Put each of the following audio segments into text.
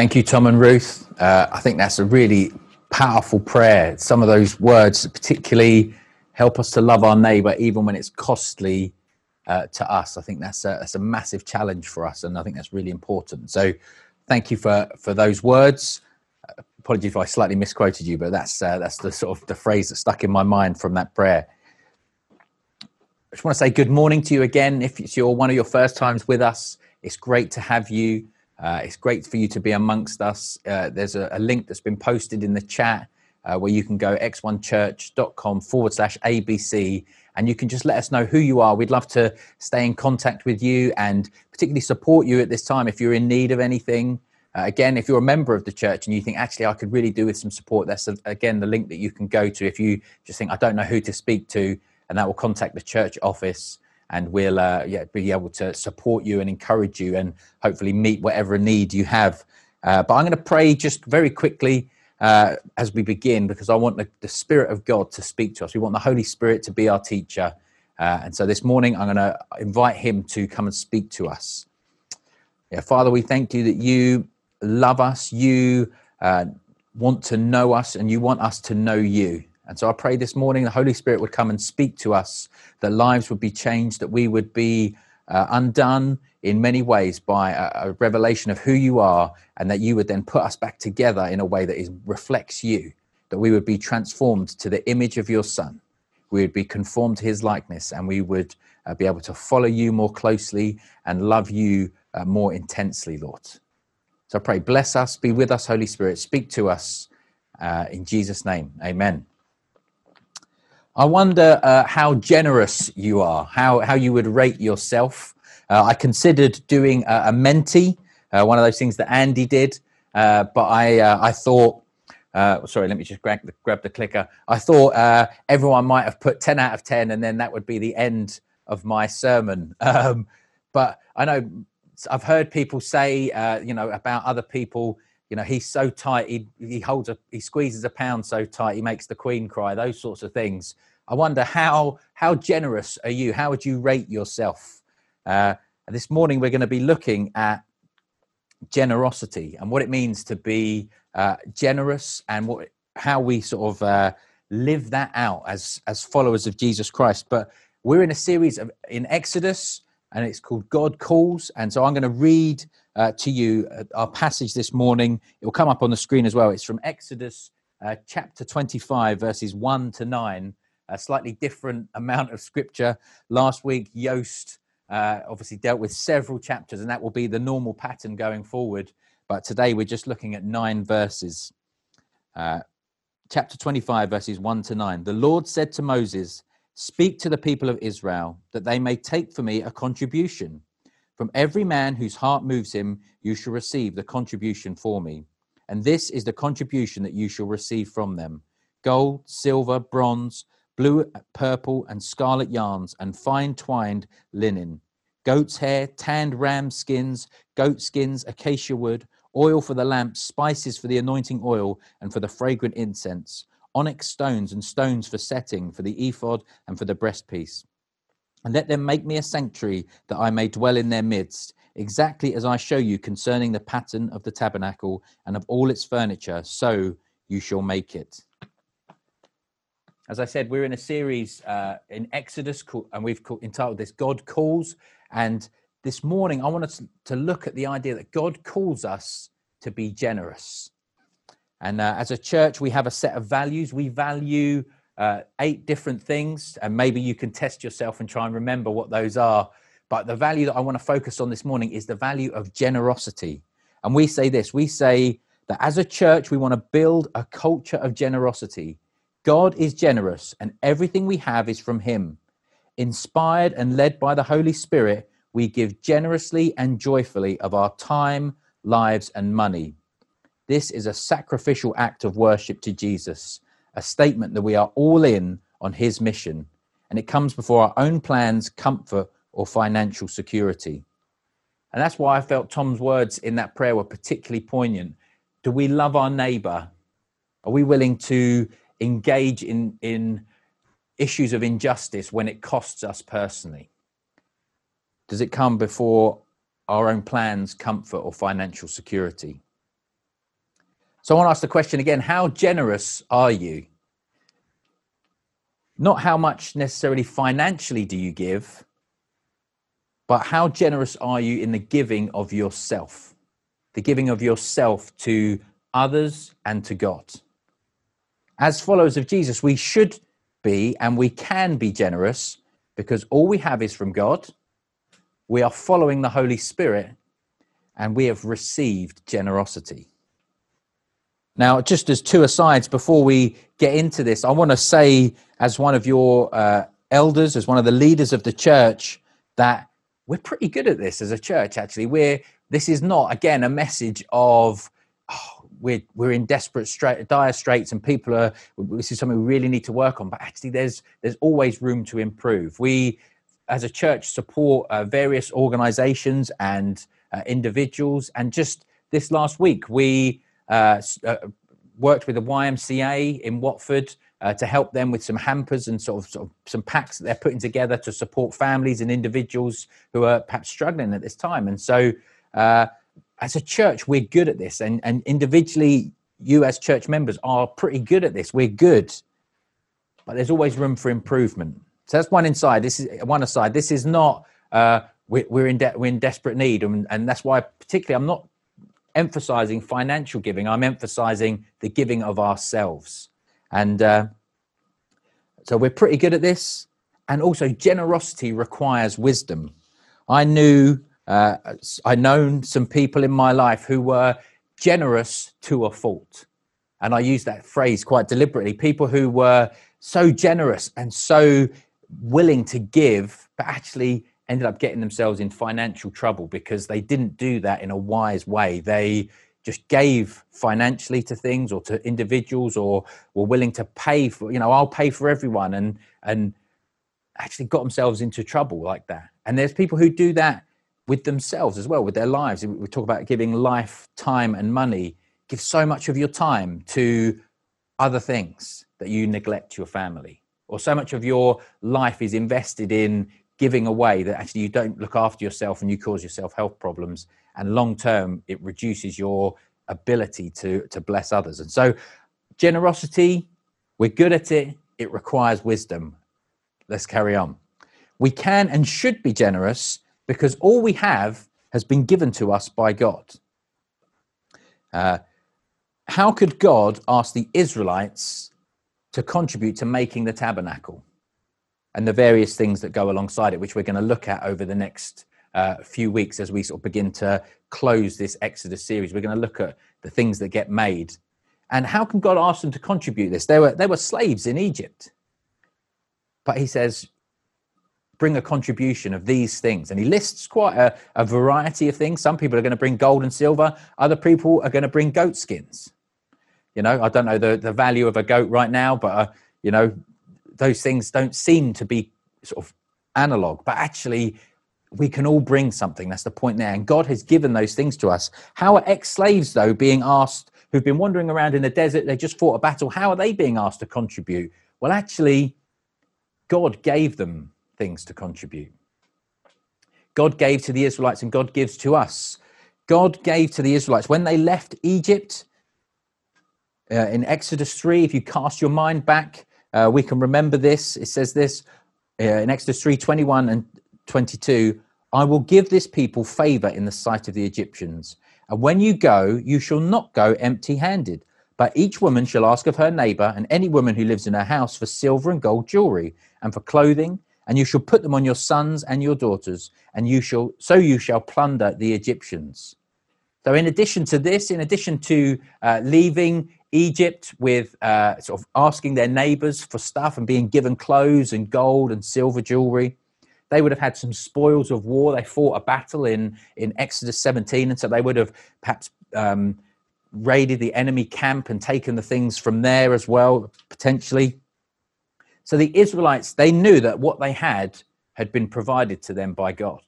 Thank you, Tom and Ruth. Uh, I think that's a really powerful prayer. Some of those words, particularly, help us to love our neighbour even when it's costly uh, to us. I think that's a, that's a massive challenge for us, and I think that's really important. So, thank you for for those words. Uh, apologies if I slightly misquoted you, but that's uh, that's the sort of the phrase that stuck in my mind from that prayer. I just want to say good morning to you again. If it's your one of your first times with us, it's great to have you. Uh, it's great for you to be amongst us. Uh, there's a, a, link that's been posted in the chat uh, where you can go x1church.com forward slash ABC and you can just let us know who you are. We'd love to stay in contact with you and particularly support you at this time if you're in need of anything. Uh, again, if you're a member of the church and you think, actually, I could really do with some support, that's a, again the link that you can go to if you just think, I don't know who to speak to, and that will contact the church office and we'll uh, yeah, be able to support you and encourage you and hopefully meet whatever need you have. Uh, but I'm going to pray just very quickly uh, as we begin because I want the, the, Spirit of God to speak to us. We want the Holy Spirit to be our teacher. Uh, and so this morning, I'm going to invite Him to come and speak to us. Yeah, Father, we thank you that you love us, you uh, want to know us, and you want us to know you. And so I pray this morning the Holy Spirit would come and speak to us, that lives would be changed, that we would be uh, undone in many ways by a, a, revelation of who you are, and that you would then put us back together in a way that is, reflects you, that we would be transformed to the image of your Son. We would be conformed to his likeness, and we would uh, be able to follow you more closely and love you uh, more intensely, Lord. So I pray, bless us, be with us, Holy Spirit, speak to us uh, in Jesus' name. Amen. I wonder uh, how generous you are, how, how you would rate yourself. Uh, I considered doing a, a Menti, uh, one of those things that Andy did, uh, but I, uh, I thought, uh, sorry, let me just grab the, grab the clicker. I thought everyone might have put 10 out of 10, and then that would be the end of my sermon. Um, but I know I've heard people say, you know, about other people you know he's so tight he he holds a he squeezes a pound so tight he makes the queen cry those sorts of things i wonder how how generous are you how would you rate yourself uh, this morning we're going to be looking at generosity and what it means to be uh, generous and what how we sort of uh, live that out as as followers of jesus christ but we're in a series of in exodus and it's called god calls and so i'm going to read uh, to you uh, our passage this morning. It will come up on the screen as well. It's from Exodus uh, chapter 25, verses 1 to 9. A slightly different amount of scripture. Last week, Yost uh, obviously dealt with several chapters, and that will be the normal pattern going forward. But today, we're just looking at nine verses. Uh, chapter 25, verses 1 to 9. The Lord said to Moses, Speak to the people of Israel that they may take for me a contribution from every man whose heart moves him, you shall receive the contribution for me. And this is the contribution that you shall receive from them gold, silver, bronze, blue, purple, and scarlet yarns, and fine twined linen, goat's hair, tanned ram skins, goat skins, acacia wood, oil for the lamps, spices for the anointing oil, and for the fragrant incense, onyx stones and stones for setting, for the ephod and for the breastpiece. And let them make me a sanctuary that I may dwell in their midst, exactly as I show you concerning the pattern of the tabernacle and of all its furniture, so you shall make it. As I said, we're in a series uh, in Exodus, and we've entitled this God Calls. And this morning, I wanted to look at the idea that God calls us to be generous. And uh, as a church, we have a set of values. We value uh, eight different things, and maybe you can test yourself and try and remember what those are. But the value that I want to focus on this morning is the value of generosity. And we say this we say that as a church, we want to build a culture of generosity. God is generous, and everything we have is from Him. Inspired and led by the Holy Spirit, we give generously and joyfully of our time, lives, and money. This is a sacrificial act of worship to Jesus a statement that we are all in on his mission, and it comes before our own plans, comfort, or financial security. And that's why I felt Tom's words in that prayer were particularly poignant. Do we love our neighbor? Are we willing to engage in, in issues of injustice when it costs us personally? Does it come before our own plans, comfort, or financial security? So I want to ask the question again how generous are you? Not how much necessarily financially do you give, but how generous are you in the giving of yourself? The giving of yourself to others and to God. As followers of Jesus, we should be and we can be generous because all we have is from God. We are following the Holy Spirit and we have received generosity. Now, just as two asides before we get into this, I want to say, as one of your uh, elders, as one of the leaders of the church, that we're pretty good at this as a church. Actually, we're this is not again a message of oh, we're we're in desperate strait, dire straits, and people are. This is something we really need to work on. But actually, there's there's always room to improve. We, as a church, support uh, various organisations and uh, individuals, and just this last week we uh, uh, worked with the YMCA in Watford uh, to help them with some hampers and sort of, sort of, some packs that they're putting together to support families and individuals who are perhaps struggling at this time. And so, uh, as a church, we're good at this, and, and individually, you as church members are pretty good at this. We're good, but there's always room for improvement. So that's one inside. This is one aside. This is not. Uh, we're, we're in de- we're in desperate need, and, and that's why particularly I'm not emphasizing financial giving. I'm emphasizing the giving of ourselves. And uh, so we're pretty good at this. And also, generosity requires wisdom. I knew, uh, I known some people in my life who were generous to a fault. And I use that phrase quite deliberately. People who were so generous and so willing to give, but actually ended up getting themselves in financial trouble because they didn't do that in a wise way. They just gave financially to things or to individuals or were willing to pay for, you know, I'll pay for everyone and and actually got themselves into trouble like that. And there's people who do that with themselves as well, with their lives. We talk about giving life, time, and money. Give so much of your time to other things that you neglect your family, or so much of your life is invested in giving away that actually you don't look after yourself and you cause yourself health problems. And long term it reduces your ability to to bless others. And so generosity we're good at it. It requires wisdom. Let's carry on. We can and should be generous because all we have has been given to us by god uh, how could god ask the israelites to contribute to making the tabernacle and the various things that go alongside it, which we're going to look at over the next uh, few weeks as we sort of begin to close this Exodus series. We're going to look at the things that get made. And how can God ask them to contribute this? They were, they were slaves in Egypt. But he says, bring a contribution of these things. And he lists quite a, a variety of things. Some people are going to bring gold and silver, other people are going to bring goat skins. You know, I don't know the, the value of a goat right now, but, uh, you know, those things don't seem to be sort of analog, but actually we can all bring something. That's the point there. And God has given those things to us. How are ex slaves, though, being asked, who've been wandering around in the desert, they just fought a battle, how are they being asked to contribute? Well, actually, God gave them things to contribute. God gave to the Israelites and God gives to us. God gave to the Israelites when they left Egypt uh, in Exodus 3. If you cast your mind back, uh, we can remember this. It says this uh, in Exodus 3 21 and 22 I will give this people favor in the sight of the Egyptians. And when you go, you shall not go empty handed, but each woman shall ask of her neighbor and any woman who lives in her house for silver and gold jewelry and for clothing. And you shall put them on your sons and your daughters, and you shall so you shall plunder the Egyptians. So, in addition to this, in addition to uh, leaving Egypt with uh, sort of asking their neighbors for stuff and being given clothes and gold and silver jewelry. They would have had some spoils of war. They fought a battle in, in Exodus 17, and so they would have perhaps um, raided the enemy camp and taken the things from there as well, potentially. So the Israelites, they knew that what they had had been provided to them by God.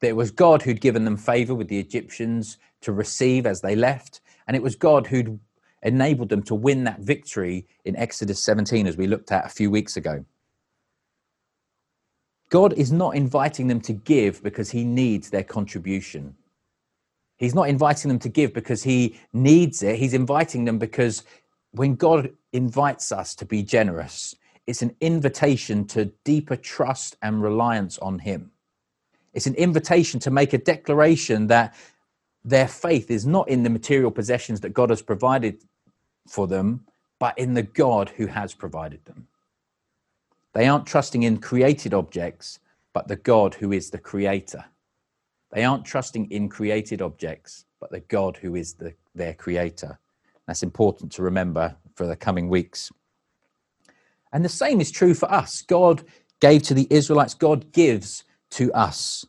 That it was God who'd given them favor with the Egyptians to receive as they left, and it was God who'd enabled them to win that victory in Exodus 17, as we looked at a few weeks ago. God is not inviting them to give because he needs their contribution. He's not inviting them to give because he needs it. He's inviting them because when God invites us to be generous, it's an invitation to deeper trust and reliance on Him. It's an invitation to make a declaration that their faith is not in the material possessions that God has provided for them, but in the God who has provided them. They aren't trusting in created objects, but the God who is the creator. They aren't trusting in created objects, but the God who is the, their creator. That's important to remember for the coming weeks. And the same is true for us. God gave to the Israelites, God gives to us.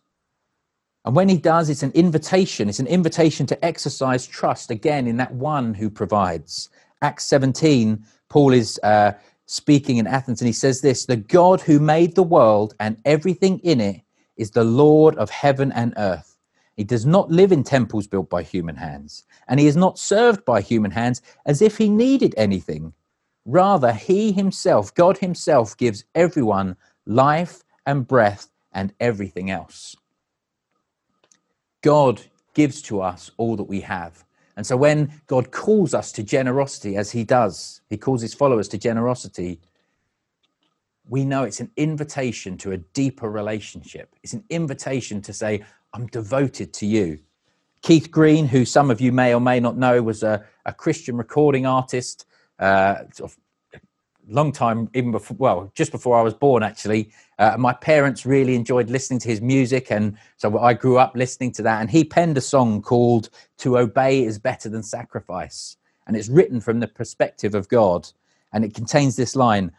And when he does, it's an invitation. It's an invitation to exercise trust again in that one who provides. Acts 17, Paul is uh, speaking in Athens and he says this The God who made the world and everything in it is the Lord of heaven and earth. He does not live in temples built by human hands, and he is not served by human hands as if he needed anything. Rather, he himself, God himself, gives everyone life and breath and everything else. God gives to us all that we have. And so when God calls us to generosity, as he does, he calls his followers to generosity, we know it's an invitation to a deeper relationship. It's an invitation to say, I'm devoted to you. Keith Green, who some of you may or may not know, was a, a Christian recording artist, uh, sort of long time, even before, well, just before I was born, actually. Uh, my parents really enjoyed listening to his music. And so I grew up listening to that. And he penned a song called To Obey is Better Than Sacrifice. And it's written from the perspective of God. And it contains this line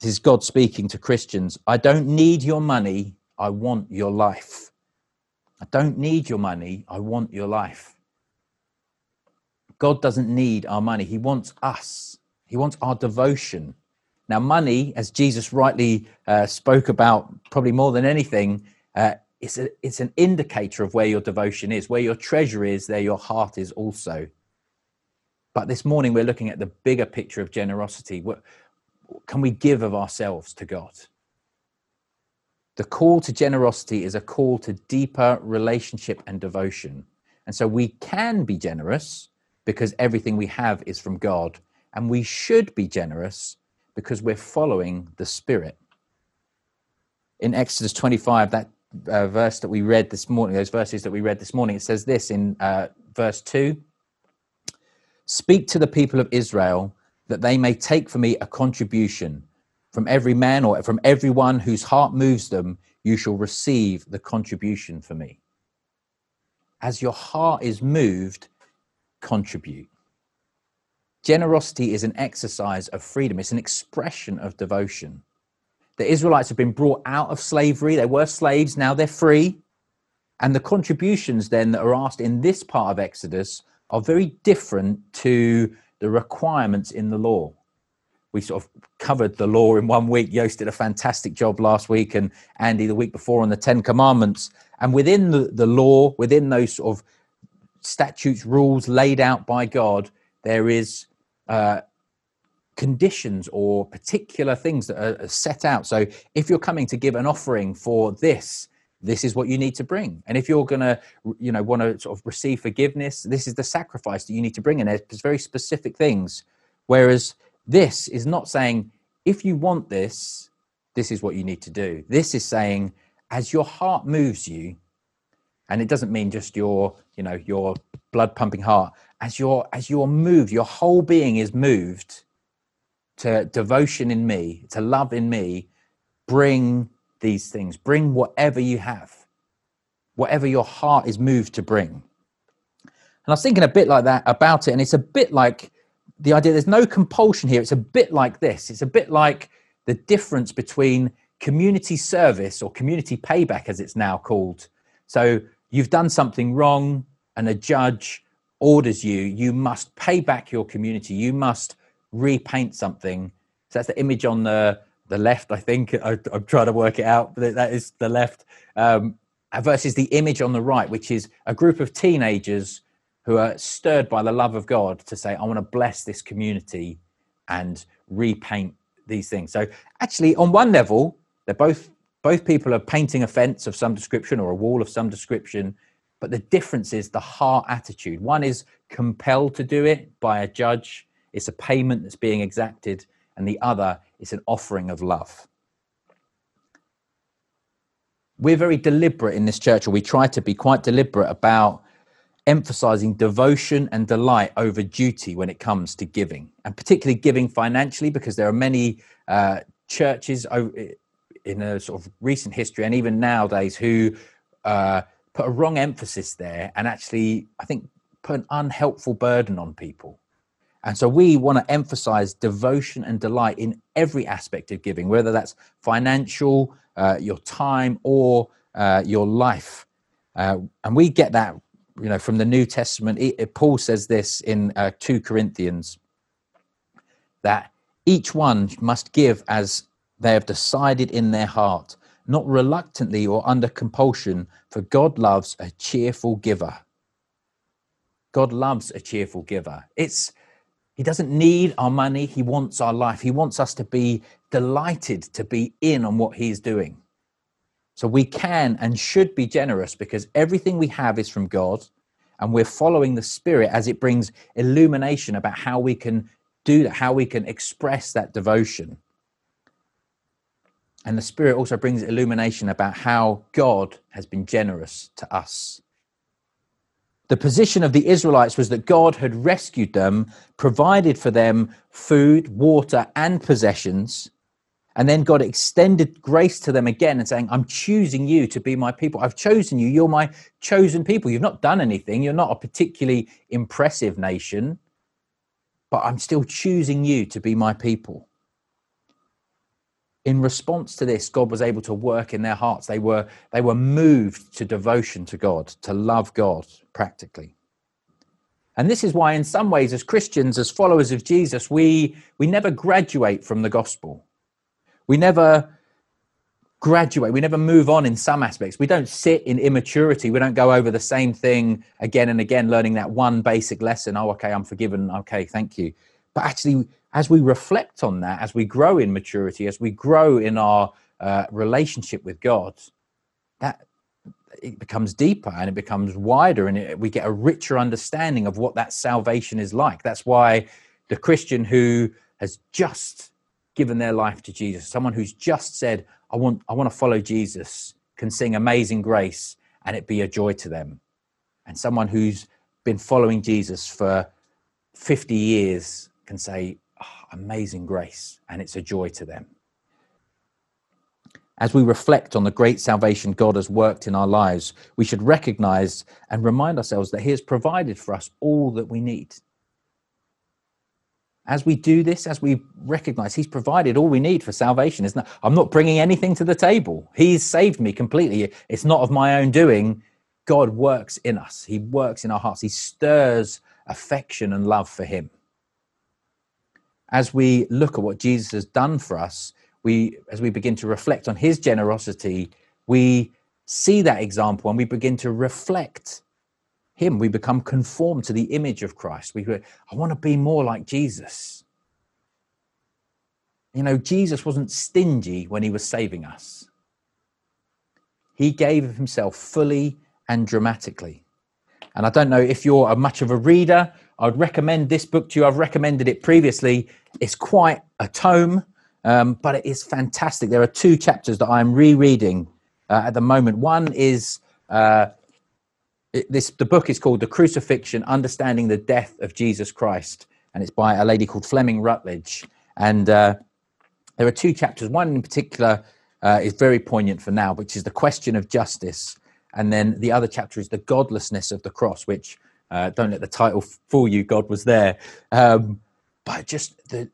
this is God speaking to Christians. I don't need your money. I want your life. I don't need your money. I want your life. God doesn't need our money. He wants us. He wants our devotion. Now, money, as Jesus rightly uh, spoke about, probably more than anything, uh, it's, a, it's an indicator of where your devotion is. Where your treasure is, there your heart is also. But this morning, we're looking at the bigger picture of generosity What, can we give of ourselves to God? The call to generosity is a call to deeper relationship and devotion. And so we can be generous because everything we have is from God. And we should be generous because we're following the Spirit. In Exodus 25, that uh, verse that we read this morning, those verses that we read this morning, it says this in uh, verse 2 Speak to the people of Israel that they may take for me a contribution from every man or from everyone whose heart moves them, you shall receive the contribution for me. As your heart is moved, contribute. Generosity is an exercise of freedom, it's an expression of devotion. The Israelites have been brought out of slavery. They were slaves, now they're free. And the contributions then that are asked in this part of Exodus are very different to the requirements in the law. We sort of covered the law in one week. Yost did a fantastic job last week, and Andy the week before on the Ten Commandments. And within the, the law, within those sort of statutes, rules laid out by God, there is uh, conditions or particular things that are set out. So if you're coming to give an offering for this, this is what you need to bring. And if you're going to you know want to sort of receive forgiveness this is the sacrifice that you need to bring. And there's very specific things. Whereas this is not saying if you want this this is what you need to do. This is saying as your heart moves you and it doesn't mean just your you know your blood pumping heart as your as you're moved your whole being is moved to devotion in me to love in me bring these things. Bring whatever you have, whatever your heart is moved to bring. And I was thinking a bit like that about it. And it's a bit like the idea there's no compulsion here. It's a bit like this. It's a bit like the difference between community service or community payback, as it's now called. So you've done something wrong, and a judge orders you, you must pay back your community. You must repaint something. So that's the image on the the left, I think. I, am trying to work it out, but that is the left um, versus the image on the right, which is a group of teenagers who are stirred by the love of God to say, I want to bless this community and repaint these things. So actually, on one level, they're both both people are painting a fence of some description or a wall of some description, but the difference is the heart attitude. One is compelled to do it by a judge, it's a payment that's being exacted, and the other is an offering of love. We're very deliberate in this church, or we try to be quite deliberate about emphasizing devotion and delight over duty when it comes to giving, and particularly giving financially, because there are many uh, churches in a sort of recent history and even nowadays who uh, put a wrong emphasis there and actually, I think, put an unhelpful burden on people. And so we want to emphasize devotion and delight in every aspect of giving, whether that's financial, uh, your time, or uh, your life. Uh, and we get that, you know, from the New Testament. It, Paul says this in uh, 2 Corinthians that each one must give as they have decided in their heart, not reluctantly or under compulsion, for God loves a cheerful giver. God loves a cheerful giver. It's he doesn't need our money, he wants our life. He wants us to be delighted to be in on what he's doing. So we can and should be generous because everything we have is from God and we're following the spirit as it brings illumination about how we can do that, how we can express that devotion. And the Spirit also brings illumination about how God has been generous to us. The position of the Israelites was that God had rescued them, provided for them food, water, and possessions. And then God extended grace to them again and saying, I'm choosing you to be my people. I've chosen you. You're my chosen people. You've not done anything. You're not a particularly impressive nation, but I'm still choosing you to be my people in response to this god was able to work in their hearts. They were they were moved to devotion to god to love god practically. And this is why in some ways as christians as followers of jesus we we never graduate from the gospel. We never graduate. We never move on in some aspects. We don't sit in immaturity. We don't go over the same thing again and again learning that one basic lesson. Oh okay i'm forgiven. Okay thank you. But actually as we reflect on that, as we grow in maturity, as we grow in our uh, relationship with God, that it becomes deeper and it becomes wider, and it, we get a richer understanding of what that salvation is like. That's why the Christian who has just given their life to Jesus, someone who's just said, "I want, I want to follow Jesus," can sing "Amazing Grace" and it be a joy to them, and someone who's been following Jesus for 50 years can say, oh, amazing grace, and it's a joy to them. As we reflect on the great salvation God has worked in our lives, we should recognize and remind ourselves that He has provided for us all that we need. As we do this, as we recognize He's provided all we need for salvation, isn't it? I'm not bringing anything to the table. He's saved me completely. It's not of my own doing. God works in us, He works in our hearts, He stirs affection and love for Him as we look at what Jesus has done for us, we as we begin to reflect on his generosity, we see that example and we begin to reflect him. We become conformed to the image of Christ. We I want to be more like Jesus. You know, Jesus wasn't stingy when he was saving us. He gave of himself fully and dramatically. And I don't know if you're a much of a reader I would recommend this book to you. I've recommended it previously. It's quite a tome, um, but it is fantastic. There are two chapters that I'm rereading uh, at the moment. One is uh, this. The book is called "The Crucifixion: Understanding the Death of Jesus Christ," and it's by a lady called Fleming Rutledge. And uh, there are two chapters. One in particular uh, is very poignant for now, which is the question of justice. And then the other chapter is the godlessness of the cross, which uh, don't let the title fool you. God was there, um, but just the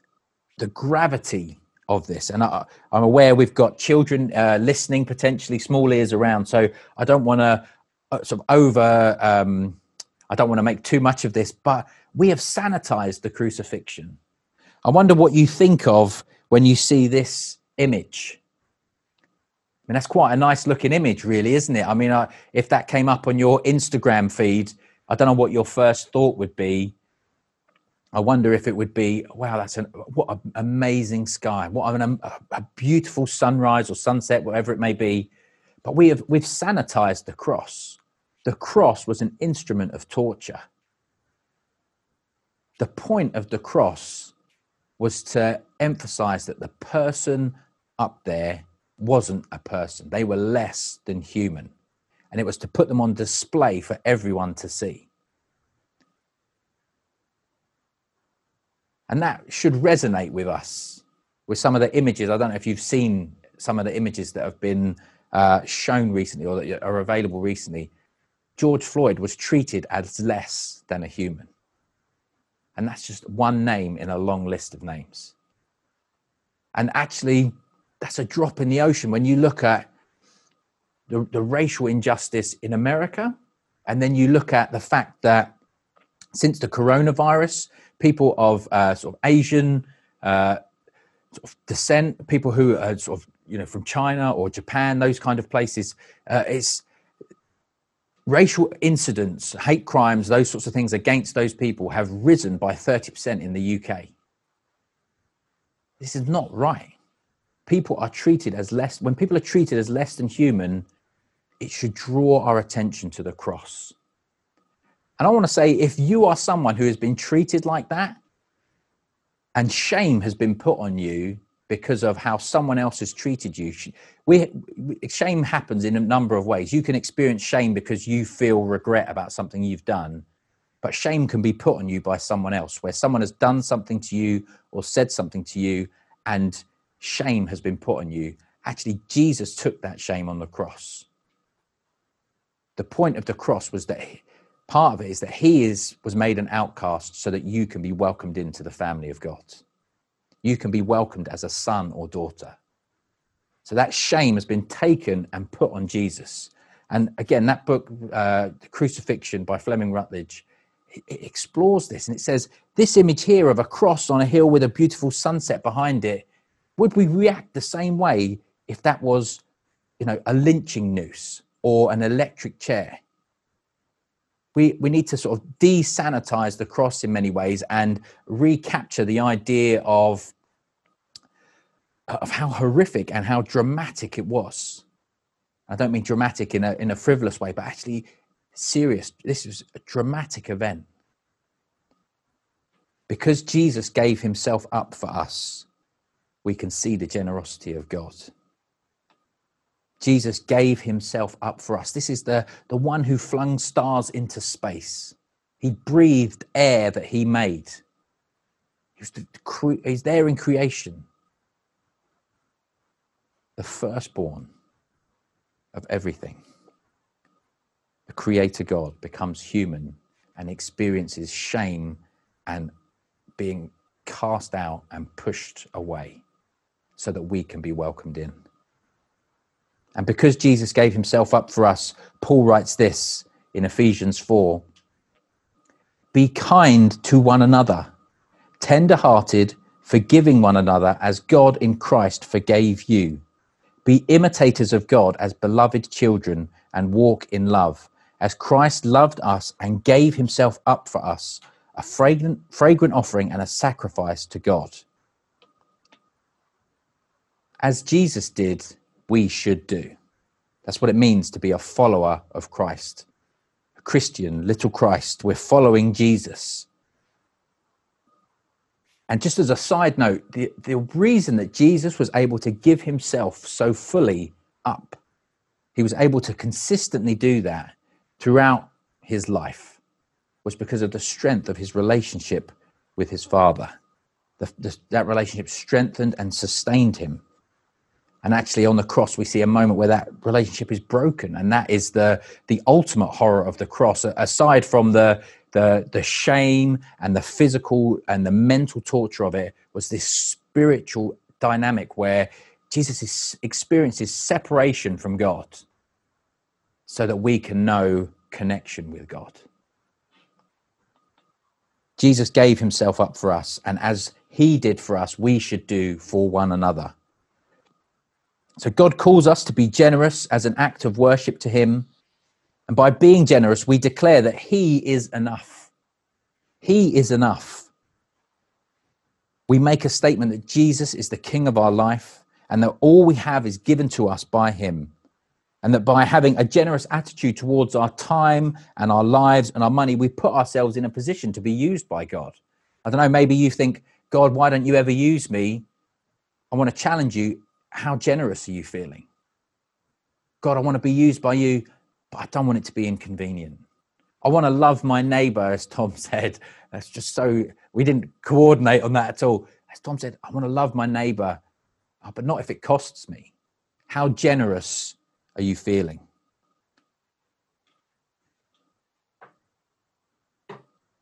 the gravity of this. And I, am aware we've got children uh, listening, potentially small ears around. So I don't want to uh, sort of over. Um, I don't want to make too much of this, but we have sanitized the crucifixion. I wonder what you think of when you see this image. I mean, that's quite a nice looking image, really, isn't it? I mean, I, if that came up on your Instagram feed, I don't know what your first thought would be. I wonder if it would be, wow, that's an what an amazing sky, what an, um, a, a beautiful sunrise or sunset, whatever it may be. But we have we've sanitized the cross. the cross was an instrument of torture. The point of the cross was to emphasize that the person up there wasn't a person, they were less than human. And it was to put them on display for everyone to see. And that should resonate with us with some of the images. I don't know if you've seen some of the images that have been uh, shown recently or that are available recently. George Floyd was treated as less than a human. And that's just one name in a long list of names. And actually, that's a drop in the ocean when you look at the, the racial injustice in America. And then you look at the fact that since the coronavirus, people of uh, sort of Asian uh, sort of descent, people who are sort of you know from China or Japan, those kind of places, uh, it's racial incidents, hate crimes, those sorts of things against those people have risen by 30% in the UK. This is not right. People are treated as less, when people are treated as less than human, it should draw our attention to the cross. And I want to say if you are someone who has been treated like that and shame has been put on you because of how someone else has treated you, we, shame happens in a number of ways. You can experience shame because you feel regret about something you've done, but shame can be put on you by someone else, where someone has done something to you or said something to you, and shame has been put on you. Actually, Jesus took that shame on the cross. The point of the cross was that part of it is that he is was made an outcast so that you can be welcomed into the family of God. You can be welcomed as a son or daughter. So that shame has been taken and put on Jesus. And again, that book, uh, The Crucifixion by Fleming Rutledge, it explores this. And it says, this image here of a cross on a hill with a beautiful sunset behind it, would we react the same way if that was, you know, a lynching noose or an electric chair? we, we need to sort of desanitize the cross in many ways and recapture the idea of of how horrific and how dramatic it was. I don't mean dramatic in a in a frivolous way, but actually serious. This was a dramatic event. Because Jesus gave himself up for us, we can see the generosity of God. Jesus gave himself up for us. This is the, the one who flung stars into space. He breathed air that he made. He's, the, he's there in creation. The firstborn of everything. The Creator God becomes human and experiences shame and being cast out and pushed away so that we can be welcomed in. And because Jesus gave himself up for us, Paul writes this in Ephesians 4 Be kind to one another, tender hearted, forgiving one another as God in Christ forgave you. Be imitators of God as beloved children and walk in love, as Christ loved us and gave himself up for us, a fragrant, fragrant offering and a sacrifice to God. As Jesus did, we should do. That's what it means to be a follower of Christ. A Christian, little Christ. We're following Jesus. And just as a side note, the, the reason that Jesus was able to give himself so fully up, he was able to consistently do that throughout his life, was because of the strength of his relationship with his Father. The, the, that relationship strengthened and sustained him and actually on the cross we see a moment where that relationship is broken and that is the the ultimate horror of the cross. Aside from the the the shame and the physical and the mental torture of it was this spiritual dynamic where jesus is, experiences separation from god so that we can know connection with god. Jesus gave himself up for us and as he did for us we should do for one another so God calls us to be generous as an act of worship to Him. And by being generous, we declare that He is enough. He is enough. We make a statement that Jesus is the King of our life and that all we have is given to us by Him. And that by having a generous attitude towards our time and our lives and our money, we put ourselves in a position to be used by God. I don't know, maybe you think, God, why don't you ever use me? I want to challenge you. How generous are you feeling? God, I want to be used by you, but I don't want it to be inconvenient. I want to love my neighbor, as Tom said. That's just so, we didn't coordinate on that at all. As Tom said, I want to love my neighbor, uh, but not if it costs me. How generous are you feeling?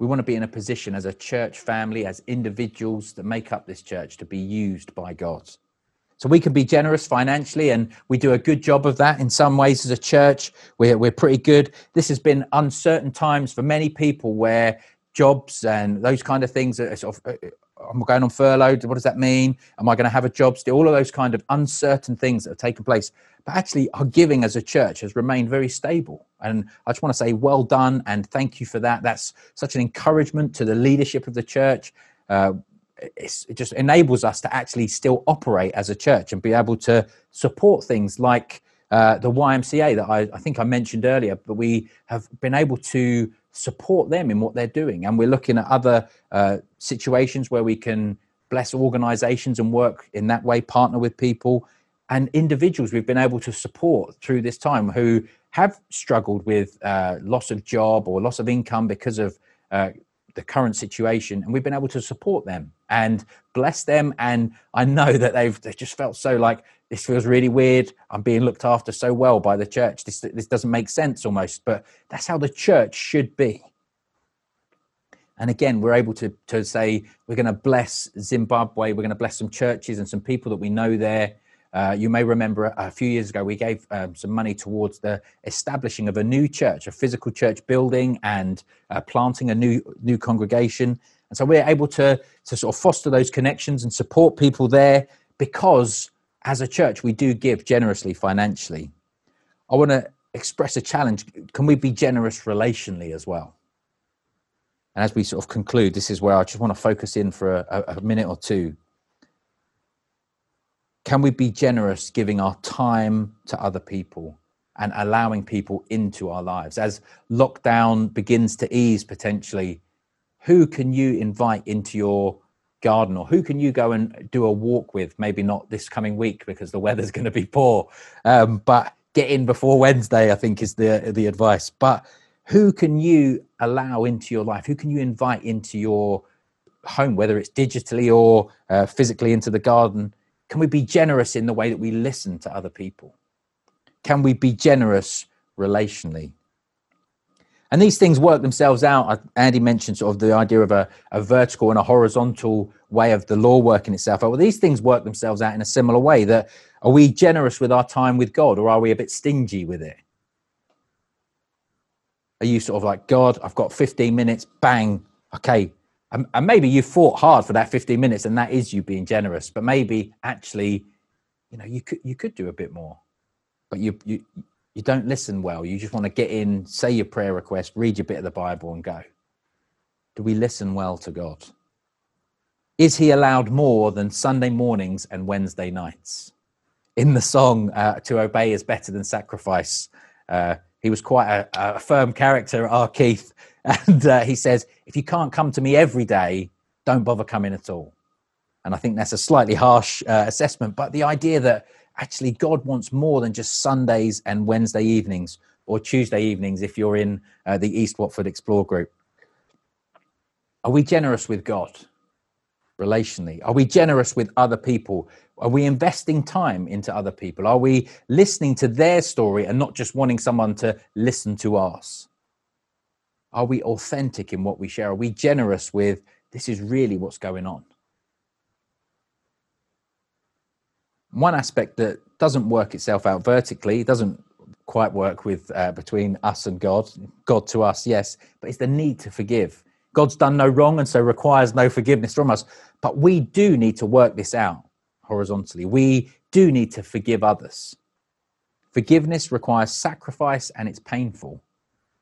We want to be in a position as a church family, as individuals that make up this church to be used by God. So we can be generous financially, and we do a good job of that in some ways as a church. We're, we're pretty good. This has been uncertain times for many people where jobs and those kind of things are sort of I'm uh, going on furlough. What does that mean? Am I going to have a job still? All of those kind of uncertain things that have taken place. But actually, our giving as a church has remained very stable. And I just want to say, well done and thank you for that. That's such an encouragement to the leadership of the church. Uh, it just enables us to actually still operate as a church and be able to support things like uh, the YMCA that I, I, think I mentioned earlier, but we have been able to support them in what they're doing. And we're looking at other uh, situations where we can bless organizations and work in that way, partner with people and individuals we've been able to support through this time who have struggled with uh, loss of job or loss of income because of uh, the current situation and we've been able to support them and bless them and i know that they've they just felt so like this feels really weird. I'm being looked after so well by the church. This this doesn't make sense almost but that's how the church should be. And again we're able to to say we're going to bless zimbabwe we're going to bless some churches and some people that we know there. Uh, you may remember a, few years ago we gave um, some money towards the establishing of a new church, a physical church building, and uh, planting a new new congregation. And so we're able to to sort of foster those connections and support people there because as a church we do give generously financially. I want to express a challenge. Can we be generous relationally as well? And as we sort of conclude, this is where I just want to focus in for a, a minute or two can we be generous giving our time to other people and allowing people into our lives as lockdown begins to ease potentially who can you invite into your garden or who can you go and do a walk with? Maybe not this coming week because the weather's going to be poor. Um, but get in before wednesday i think is the the advice. But who can you allow into your life? Who can you invite into your home whether it's digitally or uh, physically into the garden? Can we be generous in the way that we listen to other people? Can we be generous relationally? And these things work themselves out. Andy mentioned sort of the idea of a, a vertical and a horizontal way of the law working itself out. Well, these things work themselves out in a similar way that are we generous with our time with God or are we a bit stingy with it? Are you sort of like, God, I've got 15 minutes, bang, okay, and, and maybe you fought hard for that 15 minutes and that is you being generous but maybe actually you know you could you could do a bit more but you you you don't listen well. You just want to get in say your prayer request read your bit of the bible and go. Do we listen well to god? Is he allowed more than sunday mornings and wednesday nights? In the song uh, to obey is better than sacrifice uh, he was quite a, a firm character our keith and uh, he says, if you can't come to me every day, don't bother coming at all. And I think that's a slightly harsh uh, assessment, but the idea that actually God wants more than just Sundays and Wednesday evenings or Tuesday evenings if you're in uh, the East Watford Explore group. Are we generous with God relationally? Are we generous with other people? Are we investing time into other people? Are we listening to their story and not just wanting someone to listen to us? Are we authentic in what we share? Are we generous with this is really what's going on? One aspect that doesn't work itself out vertically, doesn't quite work with uh, between us and God, God to us, yes, but it's the need to forgive. God's done no wrong and so requires no forgiveness from us. But we do need to work this out horizontally. We do need to forgive others. Forgiveness requires sacrifice and it's painful.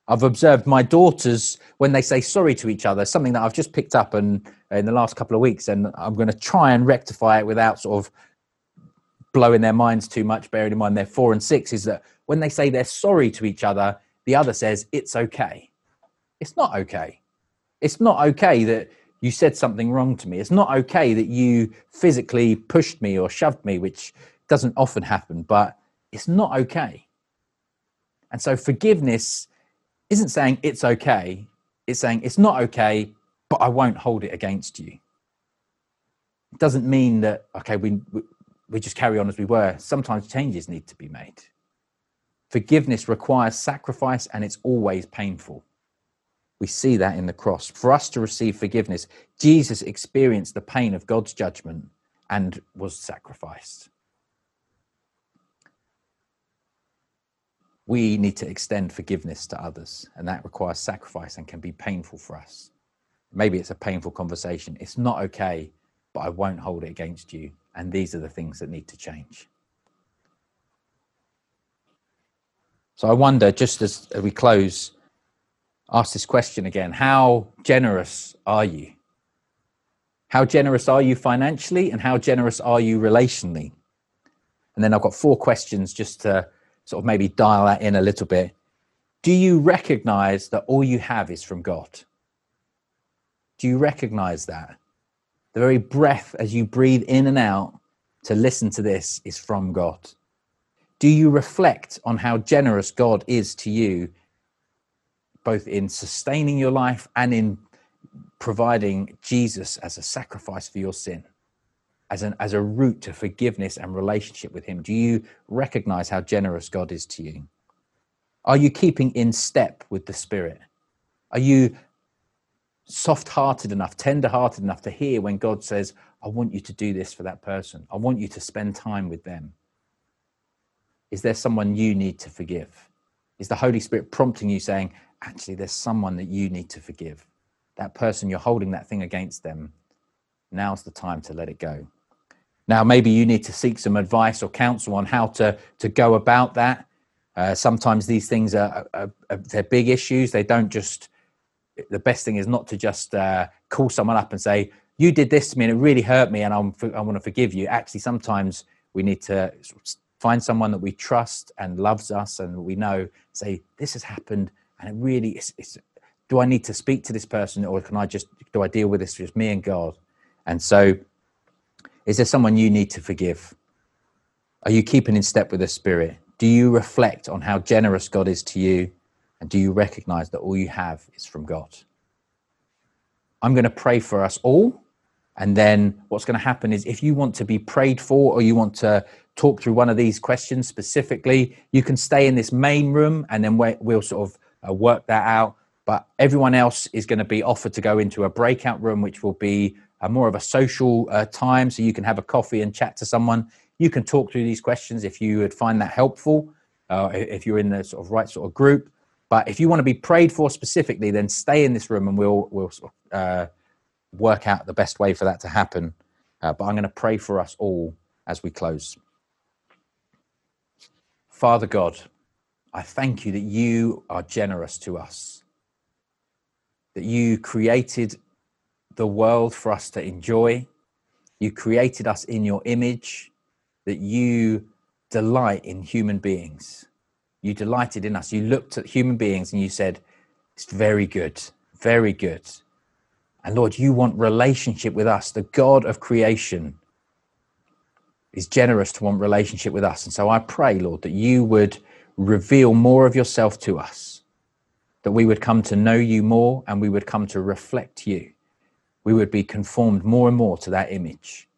I've observed my daughters when they say sorry to each other, something that I've just picked up and in the last couple of weeks, and I'm going to try and rectify it without sort of blowing their minds too much. Bearing in mind they're four and six, is that when they say they're sorry to each other, the other says it's okay. It's not okay. It's not okay that you said something wrong to me. It's not okay that you physically pushed me or shoved me, which doesn't often happen, but it's not okay. And so forgiveness isn't saying it's okay, it's saying it's not okay, but I won't hold it against you. It doesn't mean that, okay, we, we just carry on as we were. Sometimes changes need to be made. Forgiveness requires sacrifice and it's always painful. We see that in the cross. For us to receive forgiveness, Jesus experienced the pain of God's judgment and was sacrificed. We need to extend forgiveness to others, and that requires sacrifice and can be painful for us. Maybe it's a painful conversation. It's not okay, but I won't hold it against you. And these are the things that need to change. So I wonder, just as we close, ask this question again How generous are you? How generous are you financially, and how generous are you relationally? And then I've got four questions just to sort of maybe dial that in a little bit. Do you recognize that all you have is from God? Do you recognize that? The very breath as you breathe in and out to listen to this is from God. Do you reflect on how generous God is to you both in sustaining your life and in providing Jesus as a sacrifice for your sin, as, an, as a route to forgiveness and relationship with Him? Do you recognize how generous God is to you? Are you keeping in step with the Spirit? Are you soft hearted enough, tender hearted enough to hear when God says, I want you to do this for that person? I want you to spend time with them. Is there someone you need to forgive? Is the Holy Spirit prompting you, saying, actually, there's someone that you need to forgive. That person, you're holding that thing against them. Now's the time to let it go. Now, maybe you need to seek some advice or counsel on how to, to go about that. Uh, sometimes these things are, are, are, they're big issues. They don't just. The best thing is not to just uh, call someone up and say, "You did this to me and it really hurt me, and I'm, I want to forgive you." Actually, sometimes we need to find someone that we trust and loves us, and we know say, "This has happened and it really is, do I need to speak to this person or can I just, do I deal with this just me and God? And so, is there someone you need to forgive? Are you keeping in step with the Spirit? Do you reflect on how generous God is to you? And do you recognize that all you have is from God? I'm going to pray for us all. And then what's going to happen is if you want to be prayed for or you want to talk through one of these questions specifically, you can stay in this main room and then we'll sort of uh, work that out. But everyone else is going to be offered to go into a breakout room, which will be uh, more of a social uh, time. So you can have a coffee and chat to someone. You can talk through these questions if you would find that helpful, uh, if you're in the sort of right sort of group. But if you want to be prayed for specifically, then stay in this room and we'll, we'll uh, work out the best way for that to happen. Uh, but I'm going to pray for us all as we close. Father God, I thank you that you are generous to us, that you created the world for us to enjoy. You created us in your image, that you delight in human beings. You delighted in us. You looked at human beings and you said, It's very good, very good. And Lord, you want relationship with us. The God of creation is generous to want relationship with us. And so I pray, Lord, that you would reveal more of yourself to us, that we would come to know you more and we would come to reflect you. We would be conformed more and more to that image.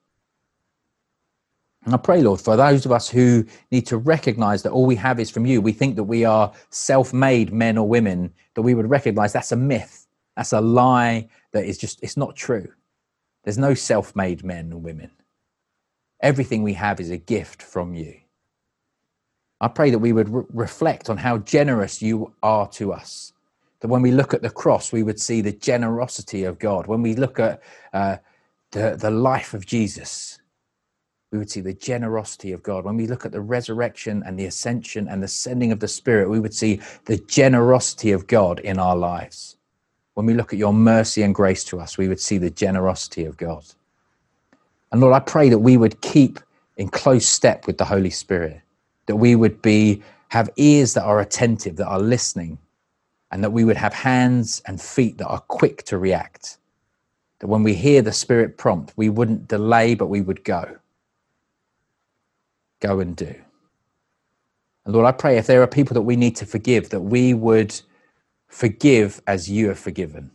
And I pray, Lord, for those of us who need to recognize that all we have is from you, we think that we are self made men or women, that we would recognize that's a myth. That's a lie that is just, it's not true. There's no self made men or women. Everything we have is a gift from you. I pray that we would re- reflect on how generous you are to us. That when we look at the cross, we would see the generosity of God. When we look at uh, the, the life of Jesus, we would see the generosity of God. When we look at the resurrection and the ascension and the sending of the Spirit, we would see the generosity of God in our lives. When we look at your mercy and grace to us, we would see the generosity of God. And Lord, I pray that we would keep in close step with the Holy Spirit that we would be have ears that are attentive, that are listening, and that we would have hands and feet that are quick to react. That when we hear the Spirit prompt, we wouldn't delay, but we would go. Go and do. And Lord, I pray if there are people that we need to forgive, that we would forgive as you have forgiven.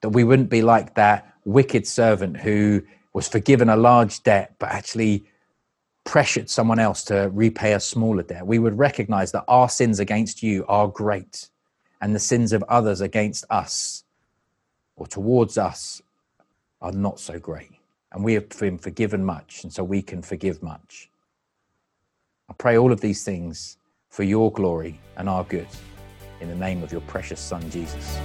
That we wouldn't be like that wicked servant who was forgiven a large debt, but actually pressured someone else to repay a smaller debt. We would recognize that our sins against you are great and the sins of others against us or towards us are not so great. And we have been forgiven much, and so we can forgive much. I pray all of these things for your glory and our good in the name of your precious Son, Jesus.